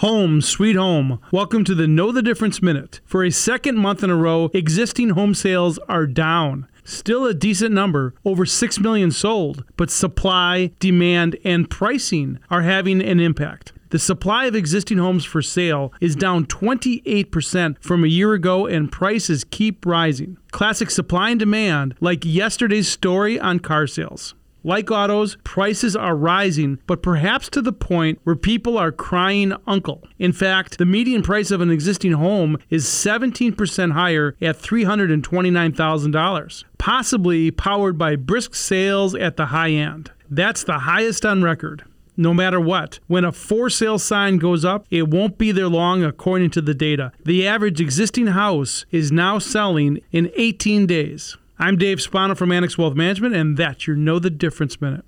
Home, sweet home. Welcome to the Know the Difference Minute. For a second month in a row, existing home sales are down. Still a decent number, over 6 million sold, but supply, demand, and pricing are having an impact. The supply of existing homes for sale is down 28% from a year ago, and prices keep rising. Classic supply and demand, like yesterday's story on car sales. Like autos, prices are rising, but perhaps to the point where people are crying uncle. In fact, the median price of an existing home is 17% higher at $329,000, possibly powered by brisk sales at the high end. That's the highest on record no matter what. When a for sale sign goes up, it won't be there long according to the data. The average existing house is now selling in 18 days. I'm Dave Spano from Annex Wealth Management, and that's your Know the Difference Minute.